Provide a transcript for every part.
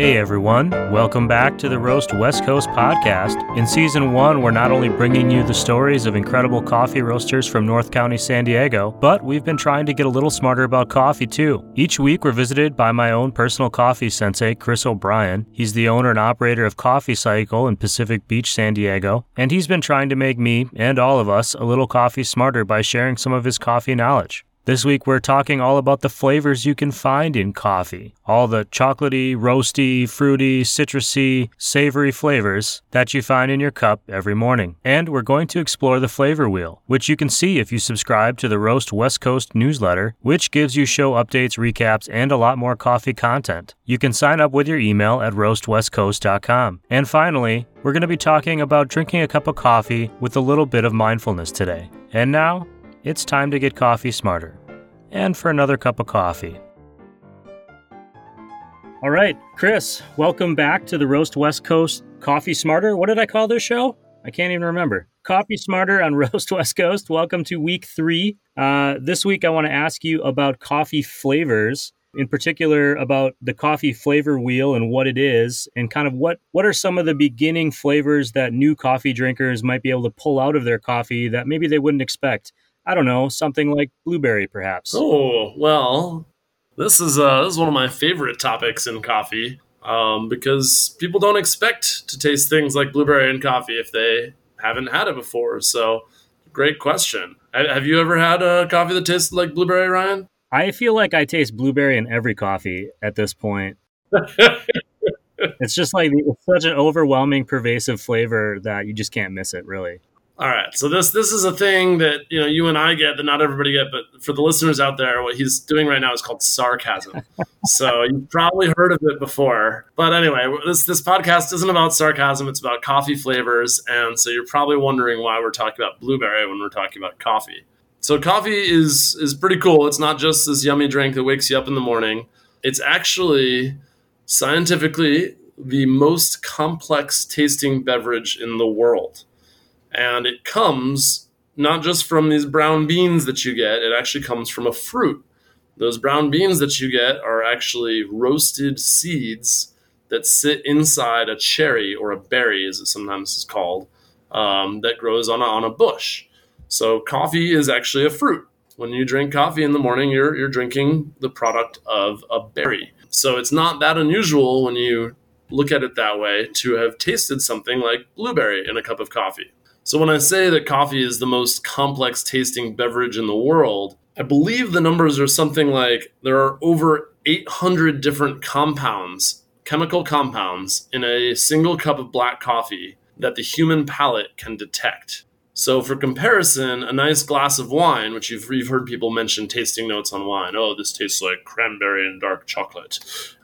Hey everyone, welcome back to the Roast West Coast podcast. In season one, we're not only bringing you the stories of incredible coffee roasters from North County, San Diego, but we've been trying to get a little smarter about coffee too. Each week, we're visited by my own personal coffee sensei, Chris O'Brien. He's the owner and operator of Coffee Cycle in Pacific Beach, San Diego, and he's been trying to make me and all of us a little coffee smarter by sharing some of his coffee knowledge. This week, we're talking all about the flavors you can find in coffee. All the chocolatey, roasty, fruity, citrusy, savory flavors that you find in your cup every morning. And we're going to explore the flavor wheel, which you can see if you subscribe to the Roast West Coast newsletter, which gives you show updates, recaps, and a lot more coffee content. You can sign up with your email at roastwestcoast.com. And finally, we're going to be talking about drinking a cup of coffee with a little bit of mindfulness today. And now, it's time to get coffee smarter. And for another cup of coffee. All right, Chris, welcome back to the Roast West Coast Coffee Smarter. What did I call this show? I can't even remember. Coffee Smarter on Roast West Coast. Welcome to week three. Uh, this week, I want to ask you about coffee flavors, in particular about the coffee flavor wheel and what it is, and kind of what what are some of the beginning flavors that new coffee drinkers might be able to pull out of their coffee that maybe they wouldn't expect. I don't know, something like blueberry, perhaps. Oh well, this is uh, this is one of my favorite topics in coffee um, because people don't expect to taste things like blueberry in coffee if they haven't had it before. So, great question. Have you ever had a coffee that tasted like blueberry, Ryan? I feel like I taste blueberry in every coffee at this point. it's just like it's such an overwhelming, pervasive flavor that you just can't miss it, really. All right, so this this is a thing that you know you and I get that not everybody get, but for the listeners out there, what he's doing right now is called sarcasm. so you've probably heard of it before, but anyway, this this podcast isn't about sarcasm; it's about coffee flavors, and so you're probably wondering why we're talking about blueberry when we're talking about coffee. So coffee is is pretty cool. It's not just this yummy drink that wakes you up in the morning. It's actually scientifically the most complex tasting beverage in the world. And it comes not just from these brown beans that you get, it actually comes from a fruit. Those brown beans that you get are actually roasted seeds that sit inside a cherry or a berry, as it sometimes is called, um, that grows on a, on a bush. So, coffee is actually a fruit. When you drink coffee in the morning, you're, you're drinking the product of a berry. So, it's not that unusual when you look at it that way to have tasted something like blueberry in a cup of coffee. So when I say that coffee is the most complex tasting beverage in the world, I believe the numbers are something like there are over 800 different compounds, chemical compounds, in a single cup of black coffee that the human palate can detect. So, for comparison, a nice glass of wine, which you've, you've heard people mention tasting notes on wine. Oh, this tastes like cranberry and dark chocolate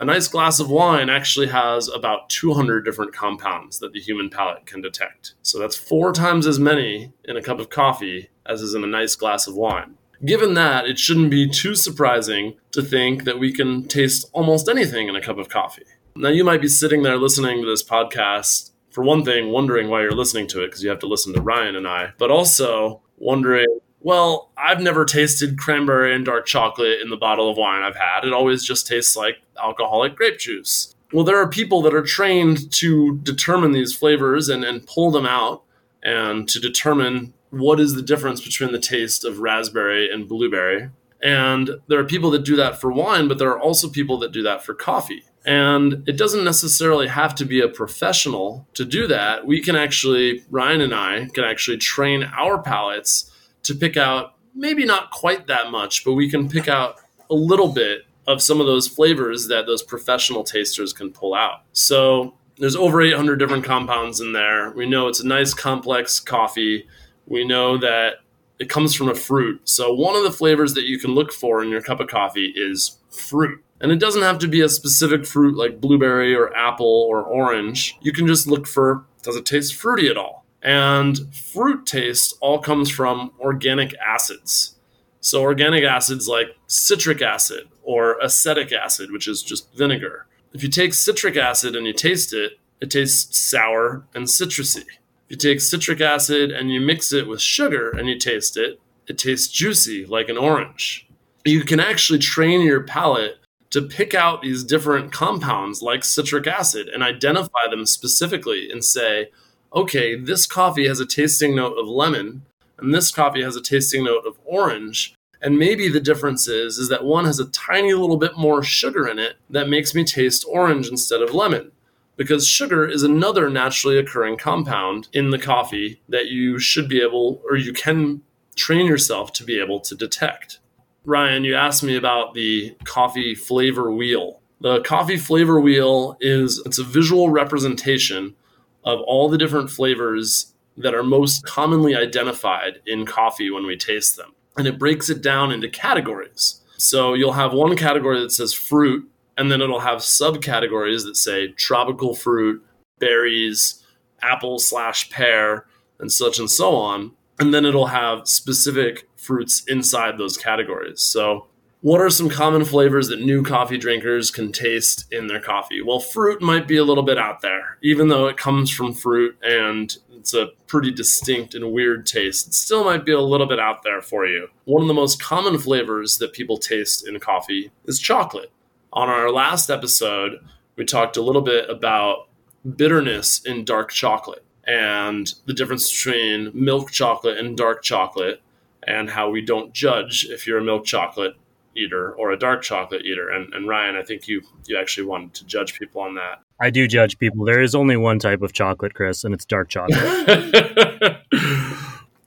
a nice glass of wine actually has about 200 different compounds that the human palate can detect. So that's four times as many in a cup of coffee as is in a nice glass of wine. Given that, it shouldn't be too surprising to think that we can taste almost anything in a cup of coffee. Now, you might be sitting there listening to this podcast, for one thing, wondering why you're listening to it because you have to listen to Ryan and I, but also wondering well, I've never tasted cranberry and dark chocolate in the bottle of wine I've had. It always just tastes like alcoholic grape juice. Well, there are people that are trained to determine these flavors and, and pull them out and to determine what is the difference between the taste of raspberry and blueberry. And there are people that do that for wine, but there are also people that do that for coffee. And it doesn't necessarily have to be a professional to do that. We can actually, Ryan and I can actually train our palates to pick out maybe not quite that much, but we can pick out a little bit of some of those flavors that those professional tasters can pull out. So there's over 800 different compounds in there. We know it's a nice complex coffee. We know that it comes from a fruit. So one of the flavors that you can look for in your cup of coffee is fruit. And it doesn't have to be a specific fruit like blueberry or apple or orange. You can just look for does it taste fruity at all? And fruit taste all comes from organic acids. So, organic acids like citric acid or acetic acid, which is just vinegar. If you take citric acid and you taste it, it tastes sour and citrusy. If you take citric acid and you mix it with sugar and you taste it, it tastes juicy like an orange. You can actually train your palate to pick out these different compounds like citric acid and identify them specifically and say, okay, this coffee has a tasting note of lemon and this coffee has a tasting note of orange. And maybe the difference is, is that one has a tiny little bit more sugar in it that makes me taste orange instead of lemon. Because sugar is another naturally occurring compound in the coffee that you should be able, or you can train yourself to be able to detect. Ryan, you asked me about the coffee flavor wheel. The coffee flavor wheel is it's a visual representation of all the different flavors that are most commonly identified in coffee when we taste them. And it breaks it down into categories. So you'll have one category that says fruit, and then it'll have subcategories that say tropical fruit, berries, apple slash pear, and such and so on. And then it'll have specific fruits inside those categories. So what are some common flavors that new coffee drinkers can taste in their coffee? Well, fruit might be a little bit out there, even though it comes from fruit and it's a pretty distinct and weird taste. It still might be a little bit out there for you. One of the most common flavors that people taste in coffee is chocolate. On our last episode, we talked a little bit about bitterness in dark chocolate and the difference between milk chocolate and dark chocolate and how we don't judge if you're a milk chocolate eater or a dark chocolate eater. And, and Ryan, I think you you actually wanted to judge people on that. I do judge people. There is only one type of chocolate, Chris, and it's dark chocolate.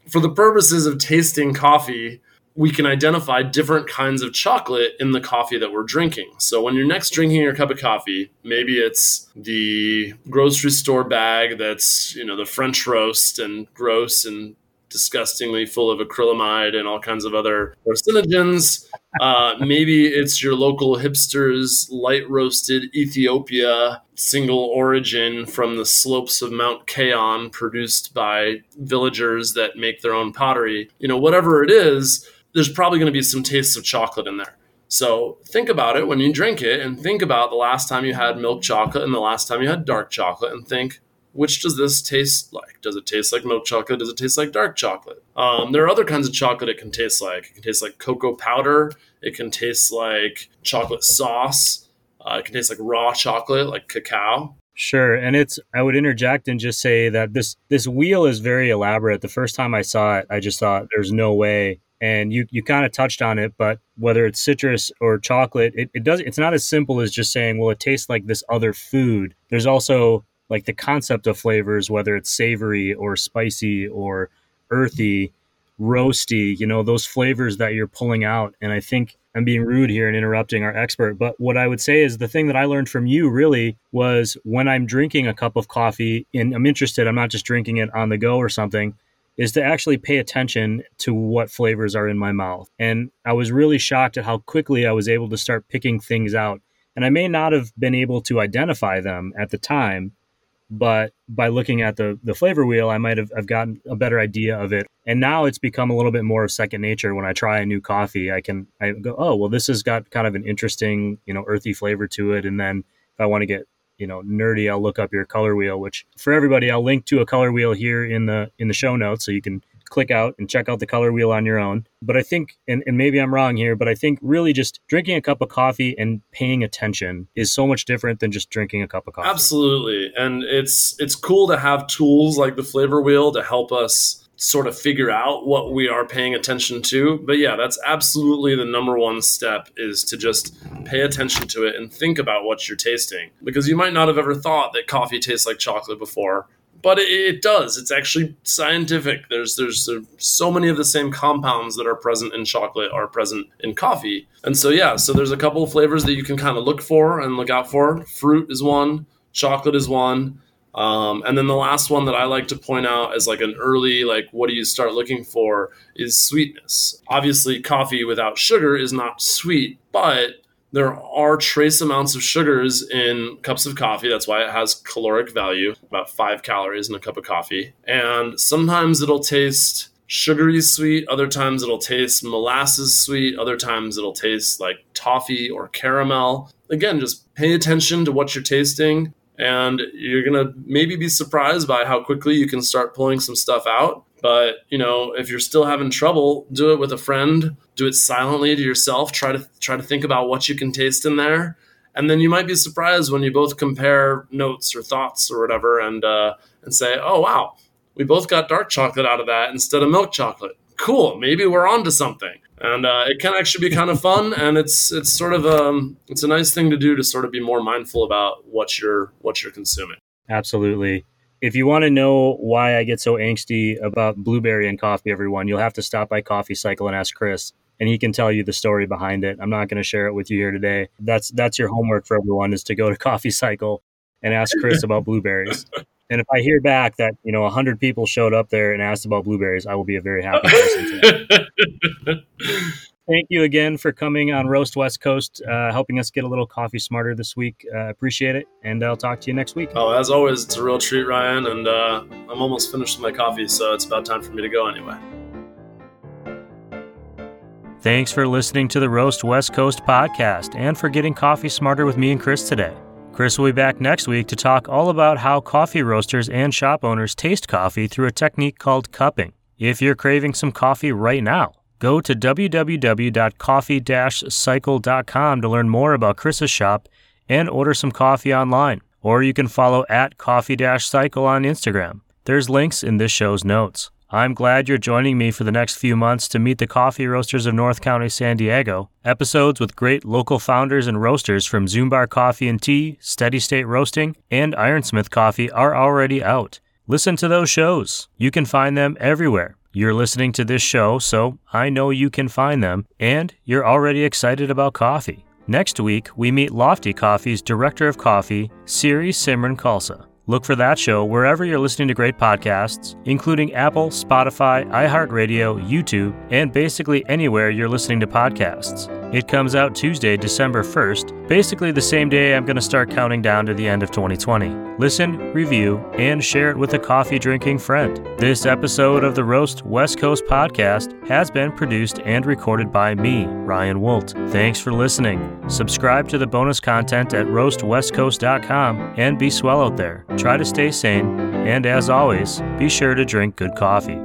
For the purposes of tasting coffee, we can identify different kinds of chocolate in the coffee that we're drinking. So when you're next drinking your cup of coffee, maybe it's the grocery store bag that's, you know, the French roast and gross and disgustingly full of acrylamide and all kinds of other carcinogens. Uh, maybe it's your local hipsters light roasted Ethiopia single origin from the slopes of Mount Kayon produced by villagers that make their own pottery. You know, whatever it is, there's probably going to be some tastes of chocolate in there. So think about it when you drink it and think about the last time you had milk chocolate and the last time you had dark chocolate and think, which does this taste like? Does it taste like milk chocolate? Does it taste like dark chocolate? Um, there are other kinds of chocolate it can taste like. It can taste like cocoa powder. It can taste like chocolate sauce. Uh, it can taste like raw chocolate, like cacao. Sure, and it's. I would interject and just say that this this wheel is very elaborate. The first time I saw it, I just thought there's no way. And you you kind of touched on it, but whether it's citrus or chocolate, it, it does. It's not as simple as just saying, well, it tastes like this other food. There's also like the concept of flavors, whether it's savory or spicy or earthy, roasty, you know, those flavors that you're pulling out. And I think I'm being rude here and interrupting our expert, but what I would say is the thing that I learned from you really was when I'm drinking a cup of coffee and I'm interested, I'm not just drinking it on the go or something, is to actually pay attention to what flavors are in my mouth. And I was really shocked at how quickly I was able to start picking things out. And I may not have been able to identify them at the time, but by looking at the the flavor wheel i might have, have gotten a better idea of it. And now it's become a little bit more of second nature. When i try a new coffee i can i go oh well this has got kind of an interesting you know earthy flavor to it. And then if i want to get you know nerdy i'll look up your color wheel which for everybody i'll link to a color wheel here in the in the show notes so you can click out and check out the color wheel on your own. But I think, and, and maybe I'm wrong here, but I think really just drinking a cup of coffee and paying attention is so much different than just drinking a cup of coffee. Absolutely. And it's it's cool to have tools like the flavor wheel to help us sort of figure out what we are paying attention to. But yeah, that's absolutely the number one step is to just pay attention to it and think about what you're tasting. Because you might not have ever thought that coffee tastes like chocolate before but it, it, does. It's actually scientific. There's, there's there's so many of the same compounds that are present in chocolate are present in coffee, and so yeah. So there's a couple of flavors that you can kind of look for and look out for. Fruit is one. Chocolate is one. Um, and then the last one that I like to point out as like an early, like, what do you start looking for is sweetness. Obviously, coffee without sugar is not sweet, but there are trace amounts of sugars in cups of coffee. That's why it has caloric value, about five calories in a cup of coffee. And sometimes it'll taste sugary sweet, other times it'll taste molasses sweet, other times it'll taste like toffee or caramel. Again, just pay attention to what you're tasting and you're going to maybe be surprised by how quickly you can start pulling some stuff out But, you know, if you're still having trouble, do it with a friend, do it silently to yourself, try to try to think about what you can taste in there. And then you might be surprised when you both compare notes or thoughts or whatever and uh, and say, "Oh wow, we both got dark chocolate out of that instead of milk chocolate. Cool, maybe we're on to something." And uh, it can actually be kind of fun, and it's it's sort of um it's a nice thing to do to sort of be more mindful about what you're what you're consuming. Absolutely. If you want to know why I get so angsty about blueberry and coffee, everyone, you'll have to stop by Coffee Cycle and ask Chris, and he can tell you the story behind it. I'm not going to share it with you here today. That's that's your homework for everyone is to go to Coffee Cycle and ask Chris about blueberries. And if I hear back that you know hundred people showed up there and asked about blueberries, I will be a very happy person. Thank you again for coming on Roast West Coast, uh, helping us get a little coffee smarter this week. Uh, appreciate it, and I'll talk to you next week. Oh, as always, it's a real treat, Ryan, and uh, I'm almost finished with my coffee, so it's about time for me to go anyway. Thanks for listening to the Roast West Coast podcast and for getting coffee smarter with me and Chris today. Chris will be back next week to talk all about how coffee roasters and shop owners taste coffee through a technique called cupping. If you're craving some coffee right now, go to www.coffee-cycle.com to learn more about Chris's shop and order some coffee online. Or you can follow at coffee-cycle on Instagram. There's links in this show's notes. I'm glad you're joining me for the next few months to meet the coffee roasters of North County, San Diego. Episodes with great local founders and roasters from Zumbar Coffee and Tea, Steady State Roasting, and Ironsmith Coffee are already out. Listen to those shows. You can find them everywhere. You're listening to this show, so I know you can find them, and you're already excited about coffee. Next week, we meet Lofty Coffee's Director of Coffee, Siri Simran Khalsa. Look for that show wherever you're listening to great podcasts, including Apple, Spotify, iHeartRadio, YouTube, and basically anywhere you're listening to podcasts. It comes out Tuesday, December 1st, basically the same day I'm going to start counting down to the end of 2020. Listen, review, and share it with a coffee drinking friend. This episode of the Roast West Coast podcast has been produced and recorded by me, Ryan Woldt. Thanks for listening. Subscribe to the bonus content at roastwestcoast.com and be swell out there. Try to stay sane, and as always, be sure to drink good coffee.